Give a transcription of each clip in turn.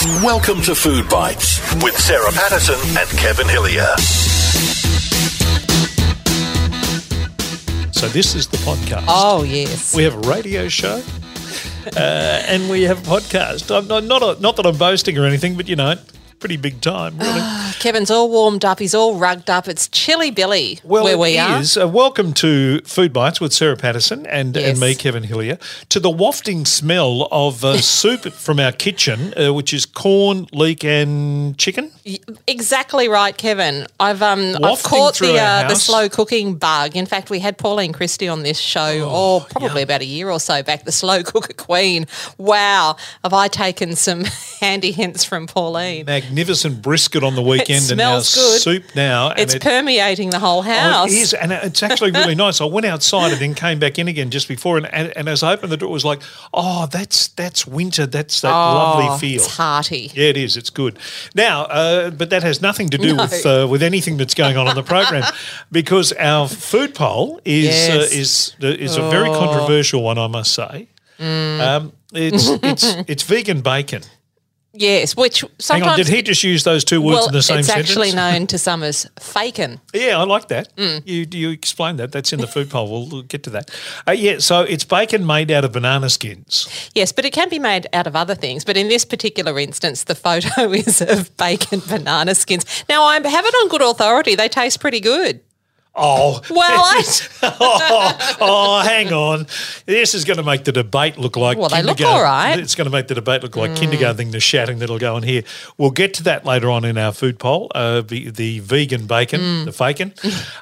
Welcome to Food Bites with Sarah Patterson and Kevin Hillier. So this is the podcast. Oh, yes. We have a radio show. Uh, and we have a podcast. I'm not, not, a, not that I'm boasting or anything, but you know, pretty big time, really. Kevin's all warmed up. He's all rugged up. It's Chilly Billy Well, where we are. is. Uh, welcome to Food Bites with Sarah Patterson and, and me, Kevin Hillier, to the wafting smell of uh, soup from our kitchen, uh, which is corn, leek, and chicken. Exactly right, Kevin. I've um I've caught the uh, the slow cooking bug. In fact, we had Pauline Christie on this show, oh, probably about a year or so back. The slow cooker queen. Wow, have I taken some handy hints from Pauline? Magnificent brisket on the weekend and now good. soup now. and It's it- permeating the whole Oh, house. it is, and it's actually really nice. I went outside and then came back in again just before, and, and, and as I opened the door, it was like, oh, that's that's winter. That's that Oh, lovely feel. It's hearty. Yeah, it is. It's good. Now, uh, but that has nothing to do No. with uh, with anything that's going on on the program, because our food poll is Yes. Oh. uh, is is a very controversial one, I must say. Mm. Um, it's it's it's vegan bacon. Yes, which Hang sometimes on, did he just use those two words well, in the same it's sentence? It's actually known to some as fakin. Yeah, I like that. Mm. You you explained that. That's in the food poll. We'll, we'll get to that. Uh, yeah, so it's bacon made out of banana skins. Yes, but it can be made out of other things. But in this particular instance, the photo is of bacon banana skins. Now, I have it on good authority. They taste pretty good. Oh, Well, I, oh, oh, hang on. This is going to make the debate look like Well, they look kindergarten- all right. Mm. It's going to make the debate look like kindergarten. The shouting that'll go on here. We'll get to that later on in our food poll. Uh, the, the vegan bacon, Mm. the fakin.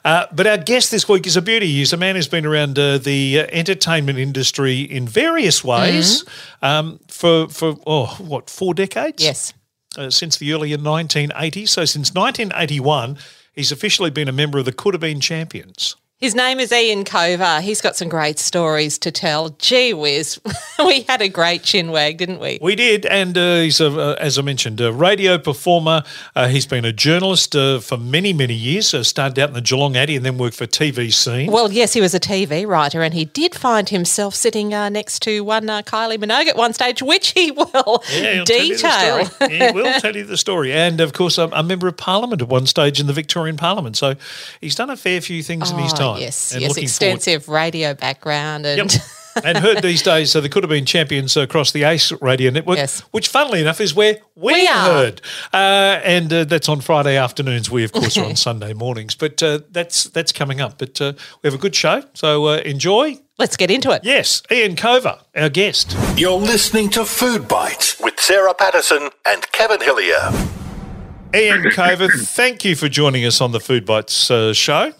Uh, but our guest this week is a beauty. He's a man who's been around uh, the uh, entertainment industry in various ways Mm-hmm. um, for for oh what four decades? yes. uh, since the early 1980s. So since 1981, he's officially been a member of the Coodabeen Champions. His name is Ian Cover. He's got some great stories to tell. Gee whiz, we had a great chin wag, didn't we? We did, and uh, he's, a, uh, as I mentioned, a radio performer. Uh, he's been a journalist uh, for many, many years. Uh, started out in the Geelong Addy and then worked for TV Scene. Well, yes, he was a TV writer, and he did find himself sitting uh, next to one uh, Kylie Minogue at one stage, which he will Yeah, he'll tell you the detail. he will tell you the story. And of course, um, a member of Parliament at one stage in the Victorian Parliament. So he's done a fair few things in his Oh, time. Yes, And yes, looking forward- extensive radio background, and Yep. and heard these days, so there Coodabeen Champions across the ACE radio network, Yes. which, funnily enough, is where we, We are. heard. Uh, and uh, that's on Friday afternoons. We, of course, are on Sunday mornings, but uh, that's that's coming up. But uh, we have a good show, so uh, enjoy. let's get into it. Yes, Ian Cover, our guest. You're listening to Food Bites with Sarah Patterson and Kevin Hillier. Ian Cover, thank you for joining us on the Food Bites uh, show.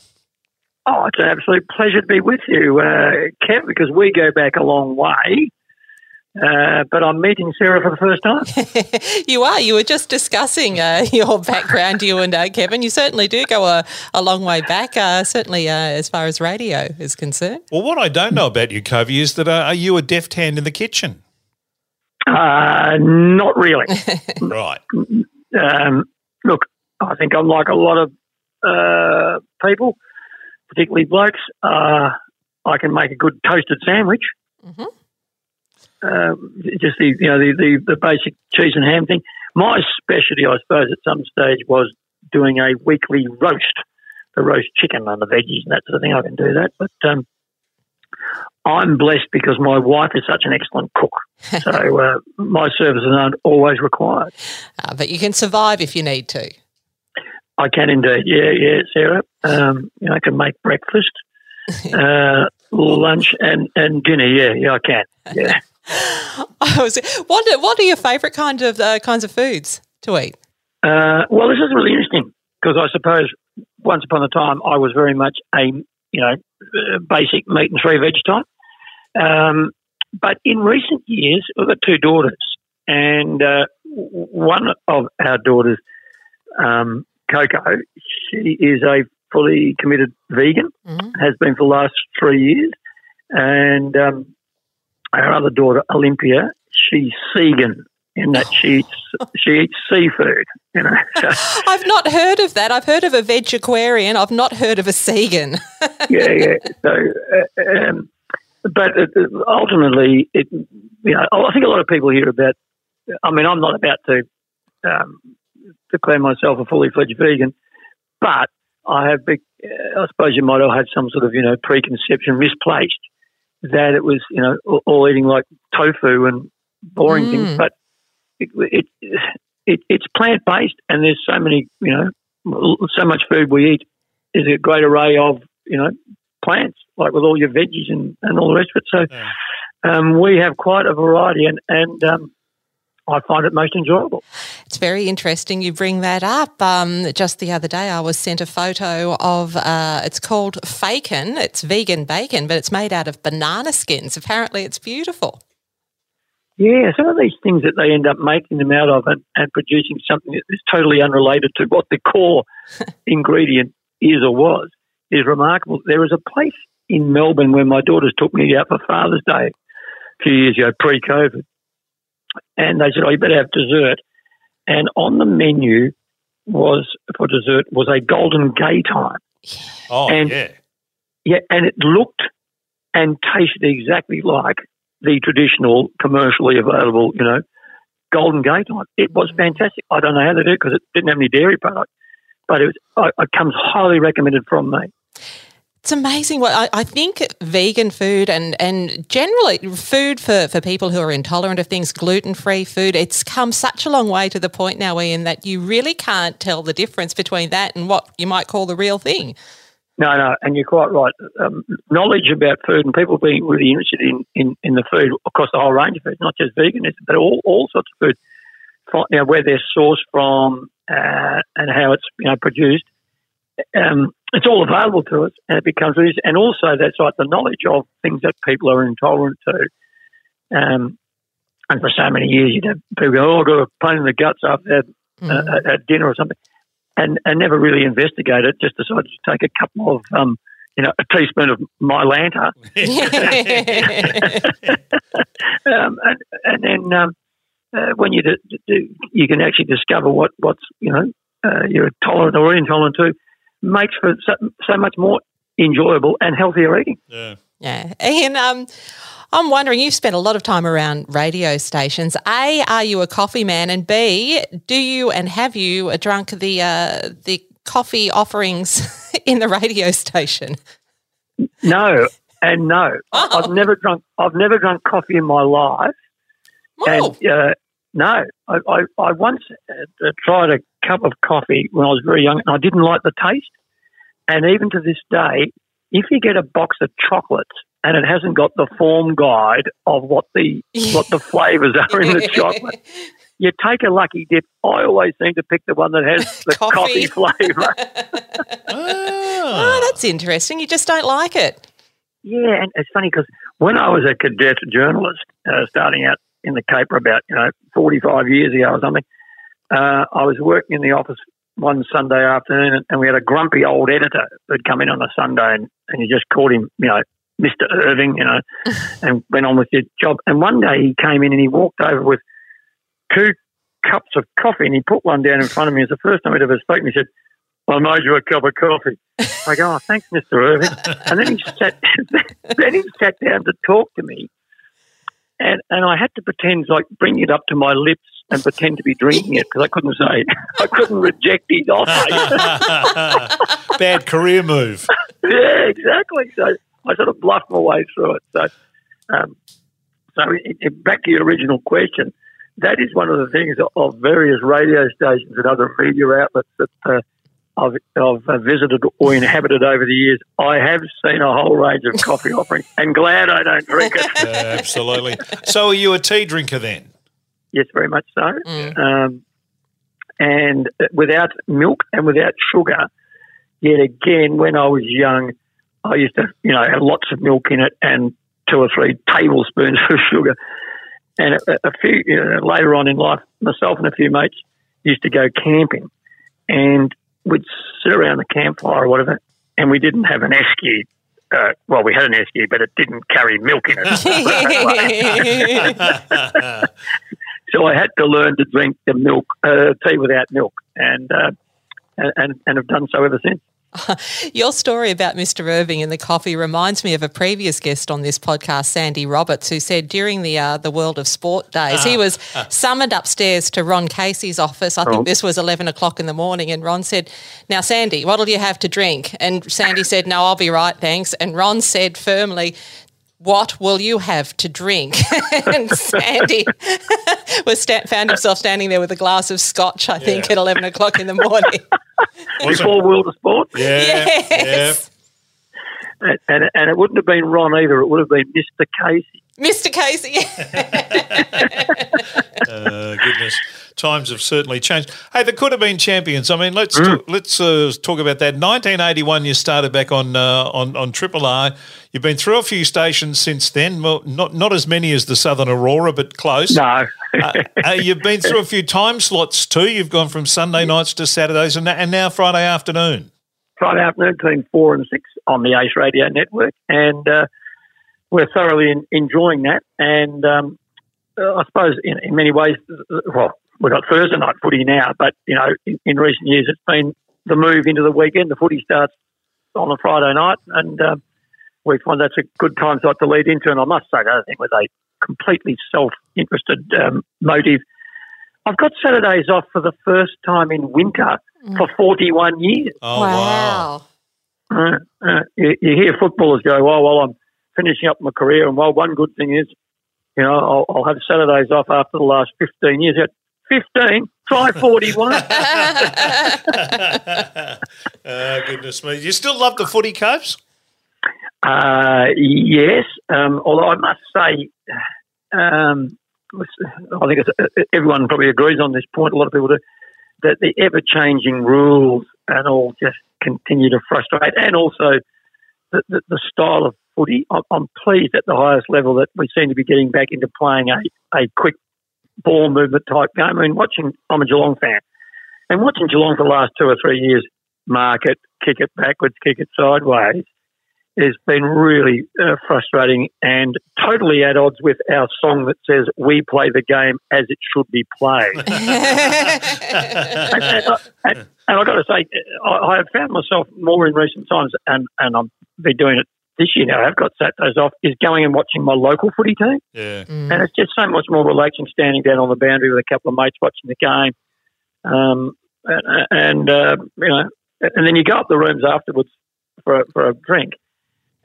Oh, it's an absolute pleasure to be with you, uh, Kev, because we go back a long way. Uh, but I'm meeting Sarah for the first time. You are. You were just discussing uh, your background, you and uh, Kevin. You certainly do go a, a long way back, uh, certainly uh, as far as radio is concerned. Well, what I don't know about you, Covey, is that uh, are you a deft hand in the kitchen? Uh, not really. Right. Um, look, I think I'm like a lot of uh, people, particularly blokes. Uh, I can make a good toasted sandwich. Mhm. Uh, just the you know the, the, the basic cheese and ham thing. My specialty, I suppose, at some stage was doing a weekly roast, the roast chicken and the veggies and that sort of thing. I can do that, but um, I'm blessed because my wife is such an excellent cook. So uh, my services aren't always required. Uh, but you can survive if you need to. I can indeed. Yeah, yeah, Sarah. Um, you know, I can make breakfast, uh, lunch, and, and dinner. Yeah, yeah, I can. Yeah. I was, what, are, what are your favourite kind of uh, kinds of foods to eat? Uh, well, this is really interesting because I suppose once upon a time I was very much a you know uh, basic meat and three veg type. Um, but in recent years, we've got two daughters, and uh, one of our daughters, um, Coco, she is a fully committed vegan, Mhm. has been for the last three years, and um, our other daughter, Olympia, she's vegan in that she eats she eats seafood. You know, so, I've not heard of that. I've heard of a veg aquarian. I've not heard of a segan. yeah, yeah. So, uh, um, but uh, ultimately, it, you know, I think a lot of people hear about I mean, I'm not about to um, declare myself a fully fledged vegan, but I have, big, uh, I suppose you might have had some sort of, you know, preconception misplaced that it was, you know, all eating like tofu and boring Mm. things. But it, it, it it's plant based, and there's so many, you know, so much food we eat is a great array of, you know, plants, like with all your veggies and, and all the rest of it. So Yeah. um, we have quite a variety, and, and um, I find it most enjoyable. It's very interesting you bring that up. Um, just the other day, I was sent a photo of uh, it's called Fakin. It's vegan bacon, but it's made out of banana skins. Apparently, it's beautiful. Yeah, some of these things that they end up making them out of and, and producing something that is totally unrelated to what the core ingredient is or was is remarkable. There was a place in Melbourne where my daughters took me out for Father's Day a few years ago, pre COVID. And they said, Oh, you better have dessert. And on the menu was for dessert was a Golden Gaytime. Oh, And- yeah. Yeah, and it looked and tasted exactly like the traditional commercially available, you know, Golden Gaytime. It was mm. fantastic. I don't know how they do it because it didn't have any dairy product, but it, was, it comes highly recommended from me. It's amazing what I, I think vegan food and, and generally food for, for people who are intolerant of things, gluten free food, it's come such a long way to the point now, Ian, that you really can't tell the difference between that and what you might call the real thing. No, no, and you're quite right. Um, knowledge about food and people being really interested in, in, in the food across the whole range of food, not just veganism, but all, all sorts of food, you know, where they're sourced from uh, and how it's you know produced. Um, it's all available to us, and it becomes really, and also that's like the knowledge of things that people are intolerant to. Um, and for so many years, you'd have people go, "Oh, I've got a pain in the guts after uh, at, at dinner or something," and and never really investigate it. Just decided to take a couple of, um, you know, a teaspoon of Mylanta, um, and, and then um, uh, when you do, do, you can actually discover what what's you know uh, you're tolerant or intolerant to, makes for so, so much more enjoyable and healthier eating. Yeah. Yeah. Ian, um, I'm wondering, you've spent a lot of time around radio stations. A, are you a coffee man? And B, do you and have you drunk the uh, the coffee offerings in the radio station? No, and no, Oh. I've never drunk. I've never drunk coffee in my life. Oh, And uh, no, I, I, I once uh, tried a cup of coffee when I was very young, and I didn't like the taste. And even to this day, if you get a box of chocolates and it hasn't got the form guide of what the what the flavors are in the chocolate, you take a lucky dip. I always seem to pick the one that has the Coffee. coffee, flavor. oh, that's interesting. You just don't like it. Yeah, and it's funny because when I was a cadet journalist, uh, starting out in the Cape about you know forty five years ago or something, uh, I was working in the office one Sunday afternoon, and, we had a grumpy old editor who'd come in on a Sunday, and, and you just called him, you know, Mister Irving, you know, and went on with your job. And one day he came in and he walked over with two cups of coffee, and he put one down in front of me. It was the first time he'd ever spoken. He said. I made you a cup of coffee. I go, oh, thanks, Mr. Irving. And then he sat, then he sat down to talk to me, and and I had to pretend like bring it up to my lips and pretend to be drinking it because I couldn't say I couldn't reject his offer. Bad career move. yeah, exactly. So I sort of bluffed my way through it. So, um, so it, it, back to your original question, that is one of the things of various radio stations and other media outlets that. Uh, I've, I've uh, visited or inhabited over the years. I have seen a whole range of coffee offerings, and glad I don't drink it. Yeah, absolutely. So, are you a tea drinker then? Yes, very much so. Um, and without milk and without sugar, yet again, when I was young, I used to, you know, have lots of milk in it and two or three tablespoons of sugar. And a, a few you know, later on in life, myself and a few mates used to go camping, and we'd sit around the campfire or whatever, and we didn't have an esky. Uh, well, we had an esky, but it didn't carry milk in it. so I had to learn to drink the milk uh, tea without milk, and uh, and and have done so ever since. Your story about Mr. Irving and the coffee reminds me of a previous guest on this podcast, Sandy Roberts, who said during the uh, the World of Sport days, he was summoned upstairs to Ron Casey's office. I think Oh. this was 11 o'clock in the morning. And Ron said, Now, Sandy, what'll you have to drink? And Sandy said, No, I'll be right, thanks. And Ron said firmly, what will you have to drink? and Sandy was sta- found himself standing there with a glass of scotch, I think, Yeah. at 11 o'clock in the morning. Before World of Sport. yeah, yes. And, and, and it wouldn't have been Ron either. It would have been Mr. Casey. Mr. Casey. Uh, goodness, times have certainly changed. Hey, there Coodabeen Champions. I mean, let's talk, let's uh, talk about that. 1981, you started back on uh, on on Triple R. You've been through a few stations since then. Well, not not as many as the Southern Aurora, but close. No. uh, uh, you've been through a few time slots too. You've gone from Sunday nights to Saturdays, and, and now Friday afternoon. Friday afternoon between four and six on the Ace Radio Network, and uh, we're thoroughly in, enjoying that. And um, uh, I suppose in, in many ways, uh, well, we've got Thursday night footy now, but you know, in, in recent years, it's been the move into the weekend. The footy starts on a Friday night, and um, we find that's a good time slot to lead into. And I must say, the other thing with a completely self-interested um, motive. I've got Saturdays off for the first time in winter for 41 years. Oh wow! Uh, uh, you, you hear footballers go, "Oh, well, I'm finishing up my career," and well, one good thing is, you know, I'll, I'll have Saturdays off after the last 15 years. Yeah, 15, try 41. oh, goodness me! You still love the footy, Copes? uh, yes, um, although I must say, um, I think it's, everyone probably agrees on this point. A lot of people do that the ever-changing rules and all just continue to frustrate, and also the, the, the style of footy. I'm, I'm pleased at the highest level that we seem to be getting back into playing a, a quick ball movement type game. I mean, watching, I'm a Geelong fan, and watching Geelong for the last two or three years mark it, kick it backwards, kick it sideways, has been really uh, frustrating and totally at odds with our song that says we play the game as it should be played. and, and, I- and, and I've got to say, I, I have found myself more in recent times, and, and I've been doing it this year now. I've got Saturdays off, is going and watching my local footy team. Yeah. And it's just so much more relaxing standing down on the boundary with a couple of mates watching the game. Um, and, and uh, you know, and then you go up the rooms afterwards for a, for a drink,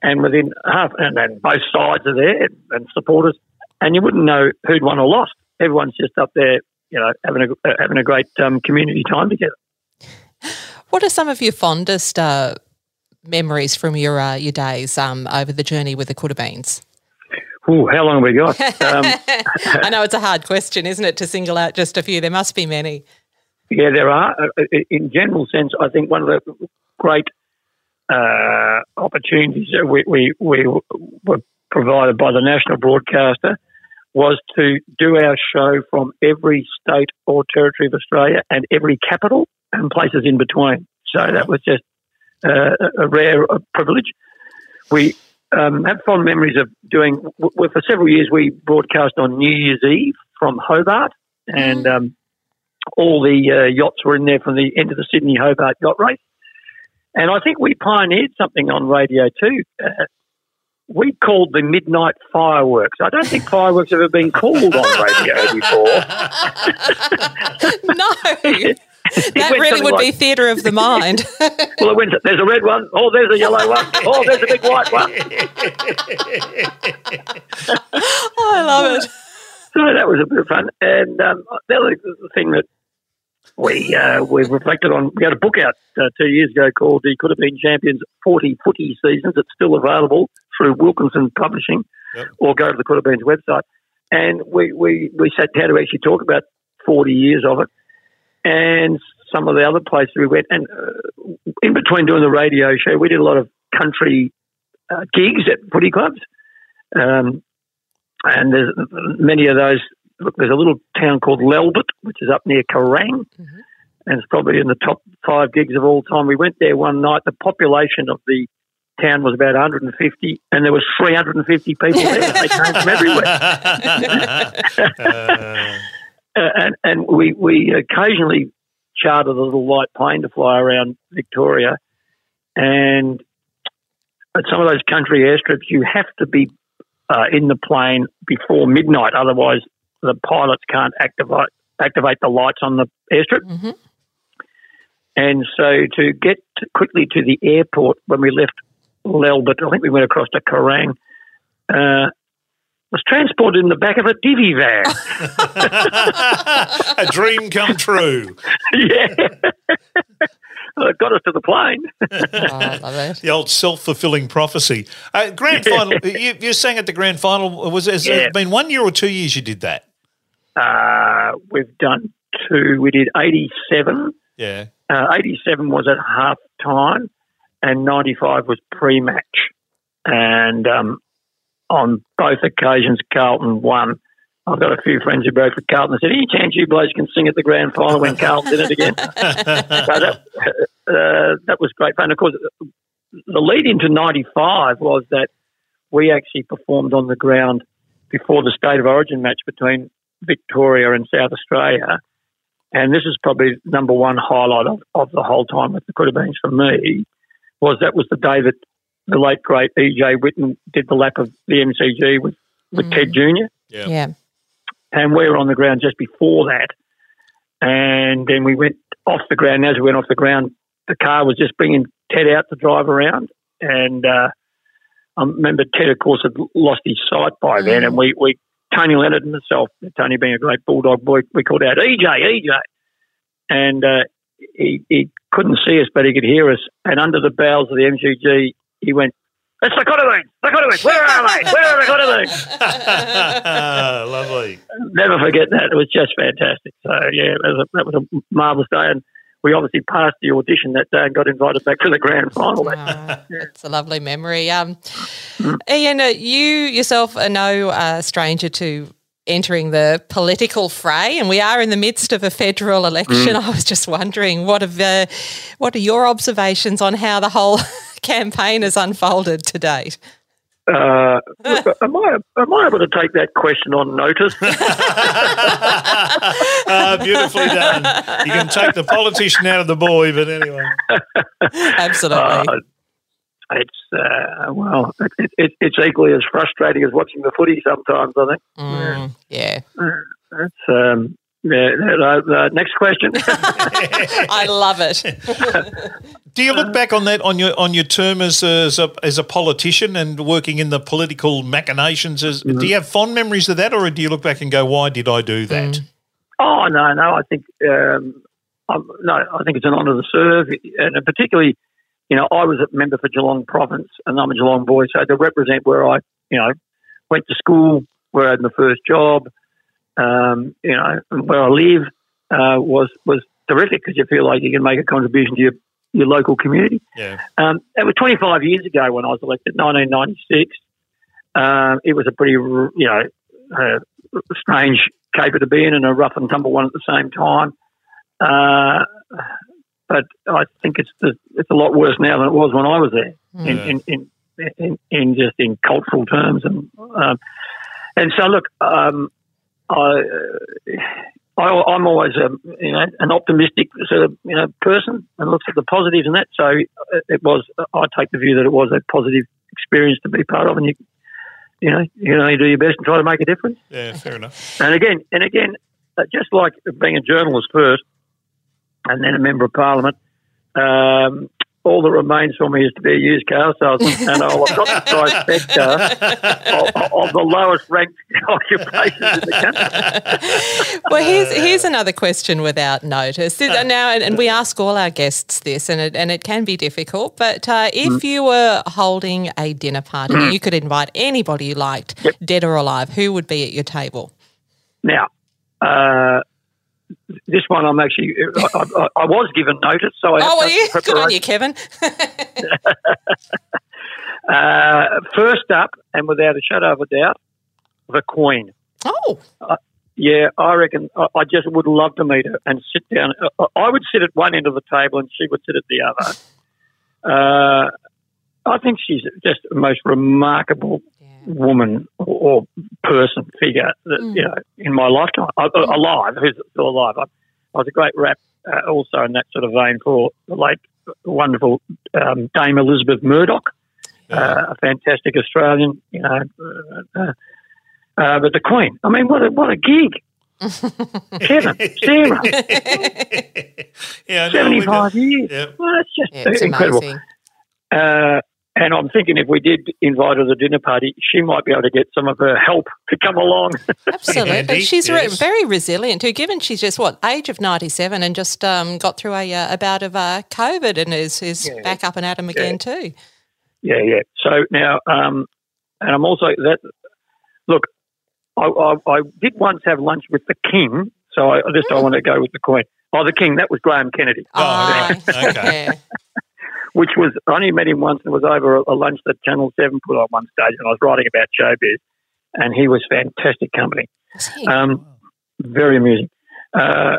and within half, and then both sides are there and supporters, and you wouldn't know who'd won or lost. Everyone's just up there, you know, having a uh, having a great um, community time together. What are some of your fondest uh, memories from your uh, your days um, over the journey with the Coodabeens? Ooh, how long have we got? Um, I know it's a hard question, isn't it, to single out just a few? There must be many. Yeah, there are. Uh, In general sense, I think one of the great uh, opportunities that we, we, we were provided by the national broadcaster was to do our show from every state or territory of Australia and every capital and places in between. So that was just uh, a rare privilege. We um, have fond memories of doing, for several years, we broadcast on New Year's Eve from Hobart and um, all the uh, yachts were in there from the end of the Sydney Hobart yacht race. And I think we pioneered something on radio too. Uh, we called the midnight fireworks. I don't think fireworks have ever been called on radio before. no, that went really something would be theatre of the mind. Well, it went, there's a red one. Oh, there's a yellow one. Oh, there's a big white one. oh, I love it. So that was a bit of fun. And um, the other thing that we uh, we reflected on, we had a book out uh, two years ago called "The Coodabeen Champions 40 Footy Seasons." It's still available through Wilkinson Publishing, Yep. or go to the Coodabeen's website. And we, we, we sat down to actually talk about 40 years of it and some of the other places we went. And uh, in between doing the radio show, we did a lot of country uh, gigs at footy clubs. Um, and there's many of those. Look, there's a little town called Lalbert, which is up near Kerang, and it's probably in the top five gigs of all time. We went there one night. The population of the town was about 150, and there was 350 people there. they came from everywhere. Uh, Uh, and and we we occasionally chartered a little light plane to fly around Victoria, and at some of those country airstrips, you have to be uh, in the plane before midnight, otherwise the pilots can't activate activate the lights on the airstrip. Mhm. And so to get quickly to the airport when we left Lalbert, I think we went across to Kerang, uh, was transported in the back of a divvy van. a dream come true. yeah. Well, it got us to the plane. Oh, I love it. The old self fulfilling prophecy. Uh, grand final. You, you sang at the grand final. Was has Yeah. it been one year or two years you did that? Uh, we've done two. We did 87. Yeah. Uh, 87 was at half time, and 95 was pre match. And um, on both occasions, Carlton won. I've got a few friends who broke for Carlton. They said, any chance you blokes can sing at the grand final when Carlton did it again? so that, uh, that was great fun. Of course, the lead into 95 was that we actually performed on the ground before the State of Origin match between Victoria and South Australia. And this is probably number one highlight of, of the whole time with the Coodabeens for me, was that was the day that the late, great E.J. Whitten did the lap of the MCG with, with Ted Jr Yeah. Yeah. and we were on the ground just before that. And then we went off the ground. As we went off the ground, the car was just bringing Ted out to drive around. And uh, I remember Ted, of course, had lost his sight by then. And we, we Tony Leonard and myself, Tony being a great bulldog boy, we called out EJ, EJ. And uh, he, he couldn't see us, but he could hear us. And under the bowels of the MCG, he went, it's the Coodabeens! The Coodabeens! Where are they? Where are the Coodabeens? Lovely. never forget that. It was just fantastic. So yeah, that was a, that was a marvelous day, and we obviously passed the audition that day and got invited back to the grand final. Oh, it's a lovely memory. Um, Ian, uh, you yourself are no uh, stranger to entering the political fray, and we are in the midst of a federal election. I was just wondering what have uh, what are your observations on how the whole campaign has unfolded to date? Uh, look, am I am I able to take that question on notice? Ah, beautifully done. You can take the politician out of the boy, but anyway. Absolutely. Uh, it's uh, well, it, it, it's equally as frustrating as watching the footy sometimes. I think. Mm, yeah, It's um, yeah. Uh, uh, next question. I love it. Do you look back on that on your on your term as a, as a, as a politician and working in the political machinations? As, Do you have fond memories of that, or do you look back and go, "Why did I do that?" Oh no, no. I think um, I'm, no. I think it's an honour to serve, and particularly, you know, I was a member for Geelong Province, and I'm a Geelong boy, so to represent where I, you know, went to school, where I had my first job, um, you know, where I live, uh, was was terrific because you feel like you can make a contribution to your your local community. Yeah, Um, it was 25 years ago when I was elected, 1996. Um, it was a pretty, you know, uh, strange caper to be in and a rough and tumble one at the same time. Uh, but I think it's it's a lot worse now than it was when I was there in, Yeah. in, in, in, in just in cultural terms. And um, and so, look, um, I, I, I'm always a, you know, an optimistic sort of you know person and looks at the positives in that. So it- it was. I take the view that it was a positive experience to be part of, and you, you know, you can only do your best and try to make a difference. yeah, fair enough. And again, and again, uh, just like being a journalist first, and then a member of parliament. Um, all that remains for me is to be a used car salesman, and I've got the trifecta of, of the lowest ranked occupations in the country. Well, here's here's another question without notice. Now, and, and we ask all our guests this, and it and it can be difficult. But uh, if you were holding a dinner party, you could invite anybody you liked, dead or alive. Who would be at your table? Now, uh, this one I'm actually I, I, I was given notice, so I have Oh, were you? Good on you, Kevin. Uh, first up, and without a shadow of a doubt, the Queen. Oh, Yeah, I reckon I, I just would love to meet her and sit down. I, I would sit at one end of the table and she would sit at the other. Uh, I think she's just the most remarkable woman or, or person figure that you know in my lifetime. Uh, uh, alive, who's still alive. I, I was a great rap uh, also in that sort of vein for the late wonderful um, Dame Elizabeth Murdoch, uh, a fantastic Australian, you know. Uh, uh, uh, but the Queen, I mean, what a, what a gig. Kevin, Sarah, yeah, 75 know. years. Yeah. Well, that's just Yeah, it's incredible. Amazing. And I'm thinking if we did invite her to the dinner party, she might be able to get some of her help to come along. Absolutely. Handy, she's re- very resilient too, given she's just, what, age of 97 and just um, got through a, uh, a bout of uh, COVID and is, is Yeah. back up and at 'em again too. yeah, yeah. So now, um, and I'm also that. Look, I, I, I did once have lunch with the King, so I I just I want to go with the Queen. Oh, the King. That was Graham Kennedy, Oh, right. Okay. yeah. which was I only met him once. and It was over a, a lunch that Channel Seven put on one stage, and I was writing about showbiz, and he was fantastic company. Um, very amusing. Uh,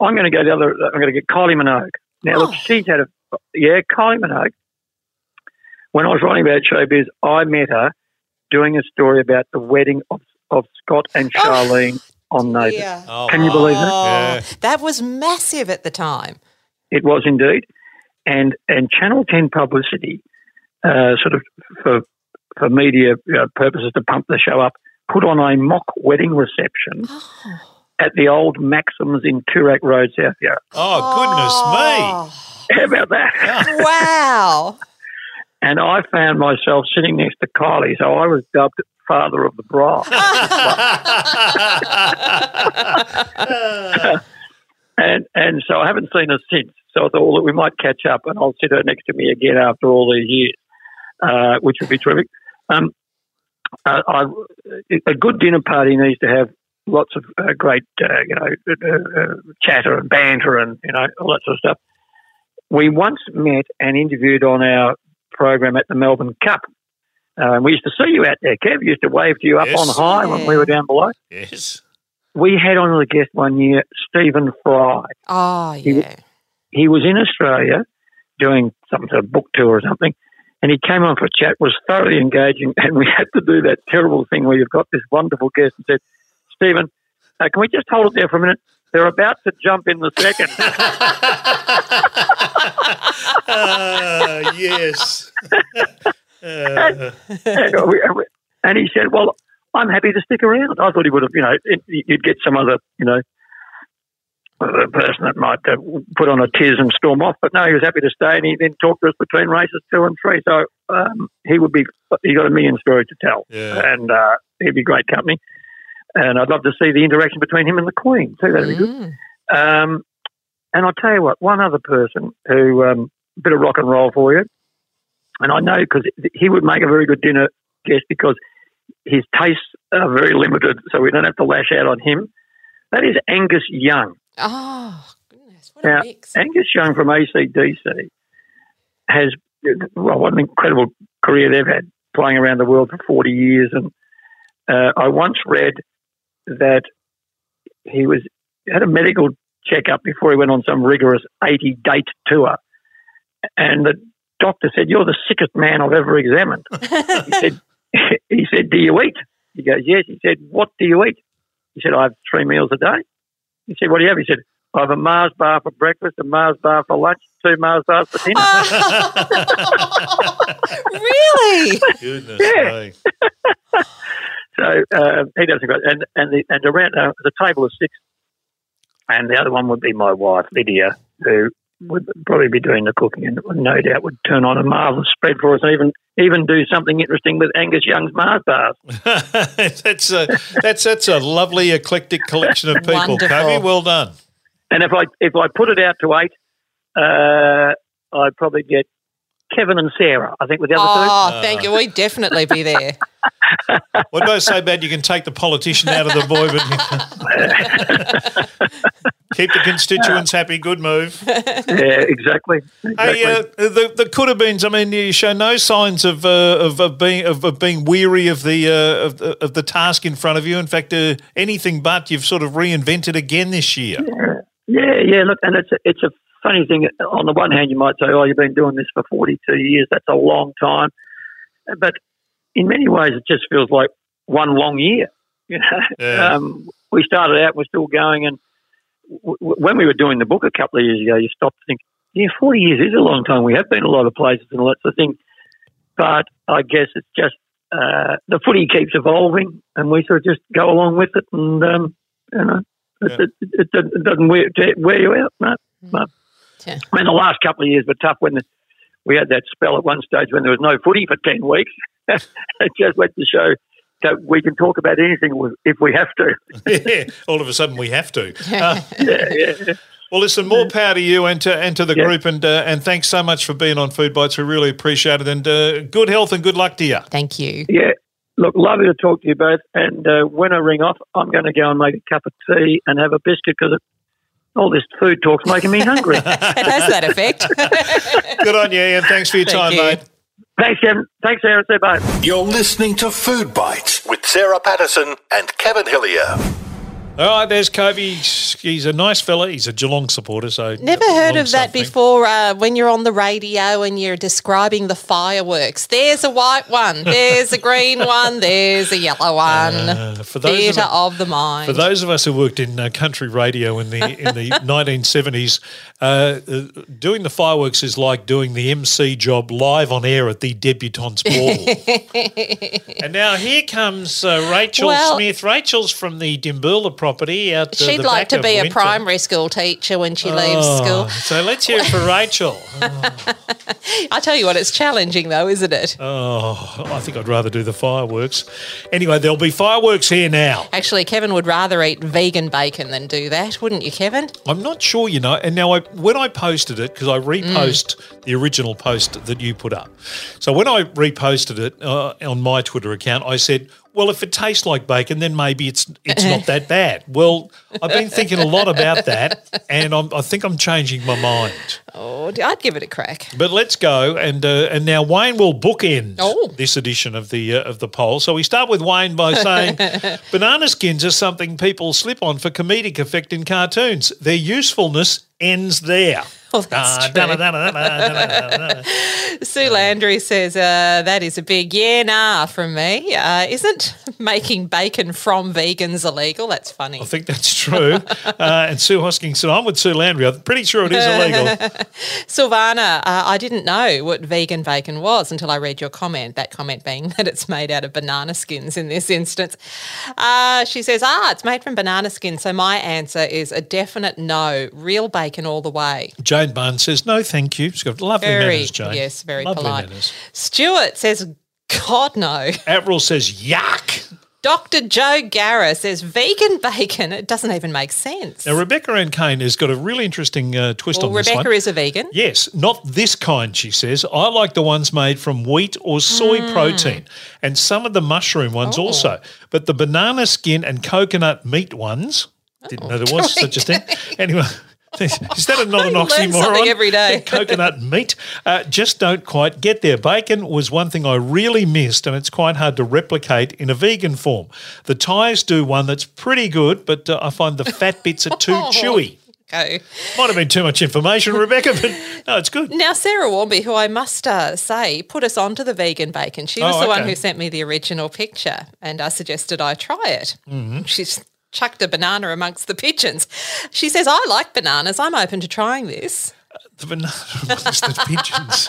I'm going to go the other. I'm going to get Kylie Minogue. Now, look, Oh. she's had a yeah, Kylie Minogue. When I was writing about showbiz, I met her doing a story about the wedding of, of Scott and Charlene on Neighbours. Yeah. Oh, Can you believe that? Oh, Yeah. that was massive at the time. It was indeed, and and Channel Ten publicity, uh, sort of for for media uh, purposes to pump the show up, put on a mock wedding reception Oh, at the old Maxims in Toorak Road, South Yarra. oh goodness me. How about that? Oh, wow. And I found myself sitting next to Kylie, so I was dubbed father of the bride. and and so I haven't seen her since. So I thought well, we might catch up, and I'll sit her next to me again after all these years, uh, which would be terrific. Um, uh, I, a good dinner party needs to have lots of uh, great, uh, you know, uh, uh, chatter and banter and you know all that sort of stuff. We once met and interviewed on our program at the Melbourne Cup. Uh, we used to see you out there, Kev. We used to wave to you up Yes. on high when we were down below. yes. We had on as a guest one year Stephen Fry. Oh, yeah. He was in Australia doing some sort of book tour or something, and he came on for a chat, was thoroughly engaging, and we had to do that terrible thing where you've got this wonderful guest and said, Stephen, uh, can we just hold it there for a minute? They're about to jump in the second. Ah, yes. Uh, and, and he said, "Well, I'm happy to stick around." I thought he would have, you know, you'd get some other, you know, uh, person that might uh, put on a tiz and storm off. But no, he was happy to stay, and he then talked to us between races two and three. So um, he would be, he got a million stories to tell, Yeah. and uh, he'd be great company. And I'd love to see the interaction between him and the Queen too. That'd be good. Mm. Um, and I'll tell you what, one other person who, um, a bit of rock and roll for you, and I know because he would make a very good dinner guest because his tastes are very limited, so we don't have to lash out on him. That is Angus Young. Oh, goodness. What Now, a mix. Angus Young from ACDC has, well, what an incredible career they've had playing around the world for 40 years. And uh, I once read that he was had a medical checkup before he went on some rigorous 80 date tour. And the doctor said, You're the sickest man I've ever examined. he said, he said, Do you eat? He goes, Yes. He said, What do you eat? He said, I have three meals a day. He said, What do you have? He said, I have a Mars bar for breakfast, a Mars bar for lunch, two Mars bars for dinner. really? goodness Yeah. me. so uh, he does a great and and the, and around uh, the table of six, and the other one would be my wife Lydia, who would probably be doing the cooking and no doubt would turn on a marvelous spread for us and even even do something interesting with Angus Young's Mars bars. that's a that's that's a lovely eclectic collection of people, Wonderful. Covey. Well done. And if I if I put it out to eight, uh, I'd probably get Kevin and Sarah. I think with the other two. Oh, thank you. We'd definitely be there. What did I say bad? You can take the politician out of the boy, but keep the constituents happy. Good move. Yeah, exactly. exactly. Hey, uh, the the Coodabeens. I mean, you show no signs of uh, of, of being of, of being weary of the uh, of, of the task in front of you. In fact, uh, anything but. You've sort of reinvented again this year. Yeah, yeah. Look, and it's a, it's a funny thing. On the one hand, you might say, "Oh, you've been doing this for forty-two years. That's a long time," but in many ways, it just feels like one long year. You know, Yeah. um, we started out, we're still going, and w- w- when we were doing the book a couple of years ago, you stopped to think, yeah, 40 years is a long time. We have been a lot of places and lots of things. But I guess it's just uh, the footy keeps evolving and we sort of just go along with it. And, um, you know, it, Yeah. it, it, it doesn't wear, wear you out. No, no. Yeah. I mean, the last couple of years were tough when the, we had that spell at one stage when there was no footy for 10 weeks. it just went to show that we can talk about anything if we have to. yeah, all of a sudden we have to. Uh, yeah, yeah. well, listen, more power to you and to and to the Yeah. group, and uh, and thanks so much for being on Food Bites. We really appreciate it, and uh, good health and good luck to you. Thank you. Yeah. Look, lovely to talk to you both. And uh, when I ring off, I'm going to go and make a cup of tea and have a biscuit because all this food talk's making me hungry. It has that effect. Good on you, Ian. Thanks for your Thank time, you. mate. Thanks, Kevin. Thanks, Sarah. Say bye. You're listening to Food Bites with Sarah Patterson and Kevin Hillier. All right, there's Kobe. He's a nice fella. He's a Geelong supporter, so Never heard of that something. before uh, when you're on the radio and you're describing the fireworks. There's a white one, there's a green one, there's a yellow one. Uh, for those of Theatre us- of the mind. For those of us who worked in uh, country radio in the in the 1970s, uh, uh, doing the fireworks is like doing the MC job live on air at the debutantes ball. and now here comes uh, Rachel Well- Smith. Rachel's from the Dimboola property out. She'd the like to be a primary school teacher when she leaves Oh, school. So let's hear it for Rachel. I tell you what, it's challenging though, isn't it? Oh, I think I'd rather do the fireworks. Anyway, there'll be fireworks here now. Actually, Kevin would rather eat vegan bacon than do that, wouldn't you, Kevin? I'm not sure, you know. And now, I, when I posted it, because I repost the original post that you put up. So when I reposted it uh, on my Twitter account, I said, "Well, if it tastes like bacon, then maybe it's it's not that bad." Well, I've been thinking a lot about that, and I'm, I think I'm changing my mind. Oh, I'd give it a crack. But let's go, and uh, and now Wayne will bookend Oh. this edition of the uh, of the poll. So we start with Wayne by saying, banana skins are something people slip on for comedic effect in cartoons. Their usefulness ends there. Well, that's Ah, true. da, da, da. Sue Landry says uh, that is a big yeah nah from me. Uh, isn't making bacon from vegans illegal? That's funny. I think that's true. Uh, and Sue Hosking said, I'm with Sue Landry. I'm pretty sure it is illegal. Sylvana, uh, I didn't know what vegan bacon was until I read your comment. That comment being that it's made out of banana skins in this instance. Uh, she says, ah, it's made from banana skins. So my answer is a definite no. Real bacon all the way. Jane Barnes says, no, thank you. She's got lovely Very, manners, Jane. yes, very lovely polite. manners. Stuart says, God no. Avril says, yuck. Dr. Joe Garra says vegan bacon. It doesn't even make sense. Now, Rebecca Ann Kane has got a really interesting uh, twist well, on this Rebecca is a vegan. Yes, not this kind, she says. I like the ones made from wheat or soy Hmm. protein, and some of the mushroom ones Oh. also. But the banana skin and coconut meat ones, didn't know there was such a thing. Anyway. Is that a, not an oxymoron? every day. coconut meat uh, just don't quite get there. Bacon was one thing I really missed, and it's quite hard to replicate in a vegan form. The Thais do one that's pretty good, but uh, I find the fat bits are too chewy. Go. Might have been too much information, Rebecca, but no, it's good. Now, Sarah Warmby, who I must uh, say put us onto the vegan bacon, she was Oh, the one who sent me the original picture and I suggested I try it. Mm-hmm. She's chucked a banana amongst the pigeons. She says, I like bananas. I'm open to trying this. The banana amongst the pigeons.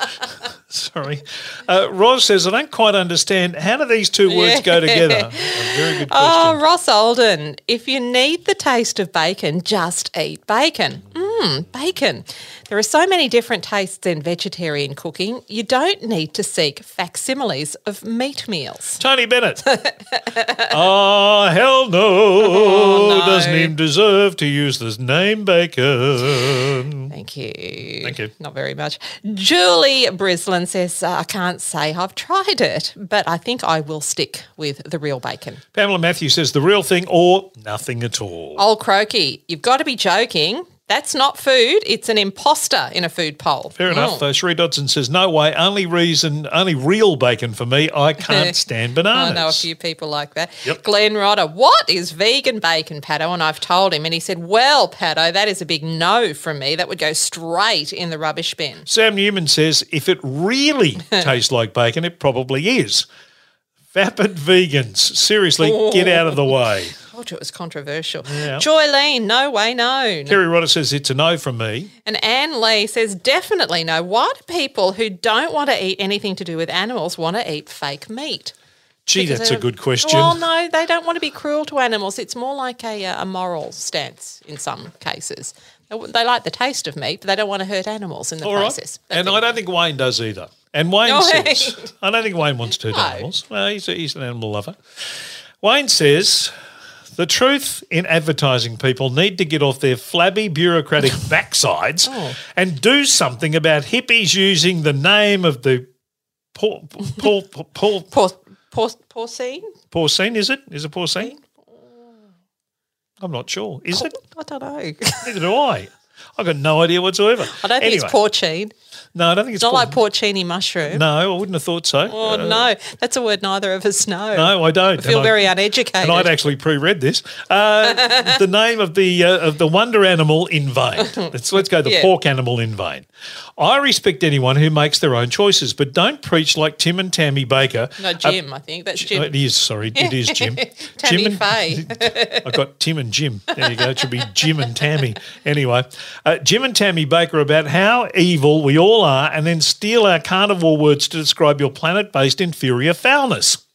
Sorry. Uh, Roz says, I don't quite understand. How do these two words go together? A very good question. Oh, Ross Olden, if you need the taste of bacon, just eat bacon. Mmm, bacon. There are so many different tastes in vegetarian cooking, you don't need to seek facsimiles of meat meals. Tony Bennett. oh, hell no. Oh, no. Doesn't even deserve to use the name bacon. Thank you. Thank you. Not very much. Julie Brislin says, uh, I can't say I've tried it, but I think I will stick with the real bacon. Pamela Matthews says the real thing or nothing at all. Old Croaky, you've got to be joking. That's not food. It's an imposter in a food poll. Fair enough. Oh. Uh, Sheree Dodson says, no way. Only reason, only real bacon for me. I can't stand bananas. I know a few people like that. Yep. Glenn Rodder, what is vegan bacon, Pato? And I've told him, and he said, Well, Pato, that is a big no from me. That would go straight in the rubbish bin. Sam Newman says, if it really tastes like bacon, it probably is. Vapid vegans, seriously, get out of the way. Told you it was controversial. Yeah. Joy Lean, no way known. Kerry Rodder says it's a no from me. And Anne Lee says definitely no. Why do people who don't want to eat anything to do with animals want to eat fake meat? Gee, Because that's a good question. Well, no, they don't want to be cruel to animals. It's more like a, uh, a moral stance in some cases. They, like the taste of meat, but they don't want to hurt animals in the All right. process. That's And. I don't think Wayne does either. And Wayne No, says, I don't think Wayne wants to hurt No. animals. Well, he's, a, he's an animal lover. Wayne says, the truth in advertising people need to get off their flabby bureaucratic backsides Oh. and do something about hippies using the name of the Paul, Paul, Paul, Por- por- porcine? porcine, is it? Is it porcine? I'm not sure. Is it? I don't know. Neither do I. I've got no idea whatsoever. I don't think Anyway, it's porcine. No, I don't think it's It's not like porcini mushroom. No, I wouldn't have thought so. Oh, Uh, no. That's a word neither of us know. No, I don't. I feel And I- very uneducated. And I'd actually pre-read this. Uh, the name of the uh, of the wonder animal in vain. Let's let's go the Yeah. pork animal in vain. I respect anyone who makes their own choices, but don't preach like Tim and Tammy Bakker. no, Uh, Jim, I think. That's Jim. it is sorry, it is Jim. Tammy Jim and, Faye. I've got Tim and Jim. There you go. It should be Jim and Tammy. Anyway, uh, Jim and Tammy Bakker about how evil we all are, and then steal our carnivore words to describe your planet-based inferior foulness.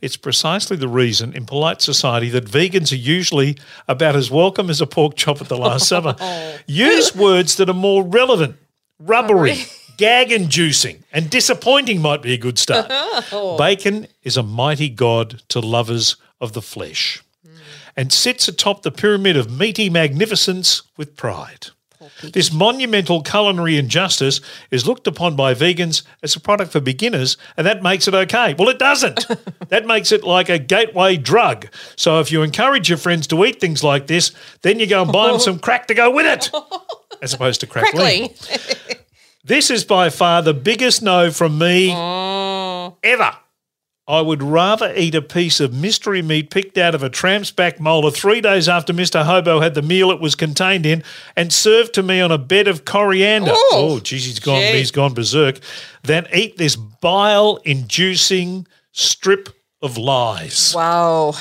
It's precisely the reason in polite society that vegans are usually about as welcome as a pork chop at the Last Supper. Oh. Use words that are more relevant, rubbery, gag inducing, and disappointing might be a good start. Oh. Bacon is a mighty god to lovers of the flesh hmm. and sits atop the pyramid of meaty magnificence with pride. This monumental culinary injustice is looked upon by vegans as a product for beginners, and that makes it okay. Well, it doesn't. that makes it like a gateway drug. So if you encourage your friends to eat things like this, then you go and buy them some crack to go with it, as opposed to crackling. This is by far the biggest no from me oh. ever. I would rather eat a piece of mystery meat picked out of a tramp's back molar three days after Mr. Hobo had the meal it was contained in and served to me on a bed of coriander. Ooh. oh, geez, he's gone, Gee. he's gone berserk. Than eat this bile inducing strip of lies. Whoa.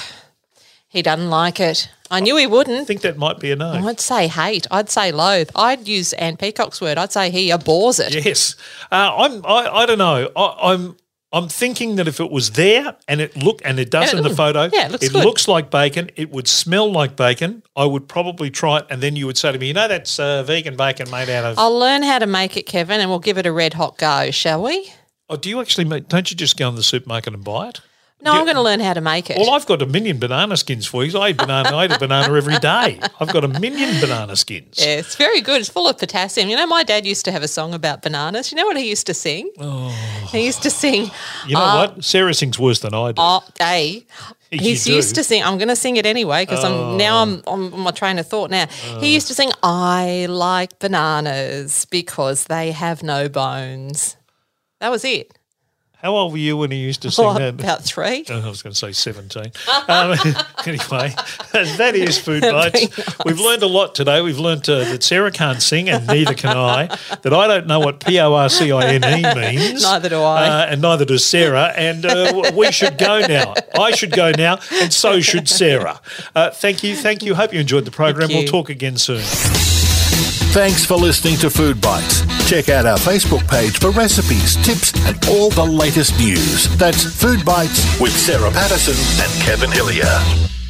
He doesn't like it. I knew he wouldn't. I think that might be a no. I'd say hate. I'd say loathe. I'd use Anne Peacock's word. I'd say he abhors it. Yes, uh, I'm. I, I don't know. I, I'm. I'm thinking that if it was there and it look and it does And in it- the photo, yeah, it looks good. looks like bacon. It would smell like bacon. I would probably try it, and then you would say to me, "You know, that's uh, vegan bacon made out of." I'll learn how to make it, Kevin, and we'll give it a red hot go, shall we? oh, do you actually? Make, don't you just go in the supermarket and buy it? No, I'm going to learn how to make it. Well, I've got a million banana skins for you. I eat banana. I eat a banana every day. I've got a million banana skins. yeah, it's very good. It's full of potassium. You know, my dad used to have a song about bananas. You know what he used to sing? Oh. He used to sing, You know uh, what? Sarah sings worse than I do. oh, A. He's. Oh. used to sing. I'm going to sing it anyway because I'm oh. now I'm on my train of thought. Now oh. he used to sing, "I like bananas because they have no bones." That was it. How old were you when he used to sing Oh, that? about three. I was going to say 17. Um, anyway, that is Food Bites. We've learned a lot today. We've learned uh, that Sarah can't sing and neither can I, that I don't know what P O R C I N E means. Neither do I. Uh, and neither does Sarah. And uh, we should go now. I should go now, and so should Sarah. Uh, thank you. Thank you. Hope you enjoyed the program. We'll talk again soon. Thanks for listening to Food Bites. Check out our Facebook page for recipes, tips, and all the latest news. That's Food Bites with Sarah Patterson and Kevin Hillier.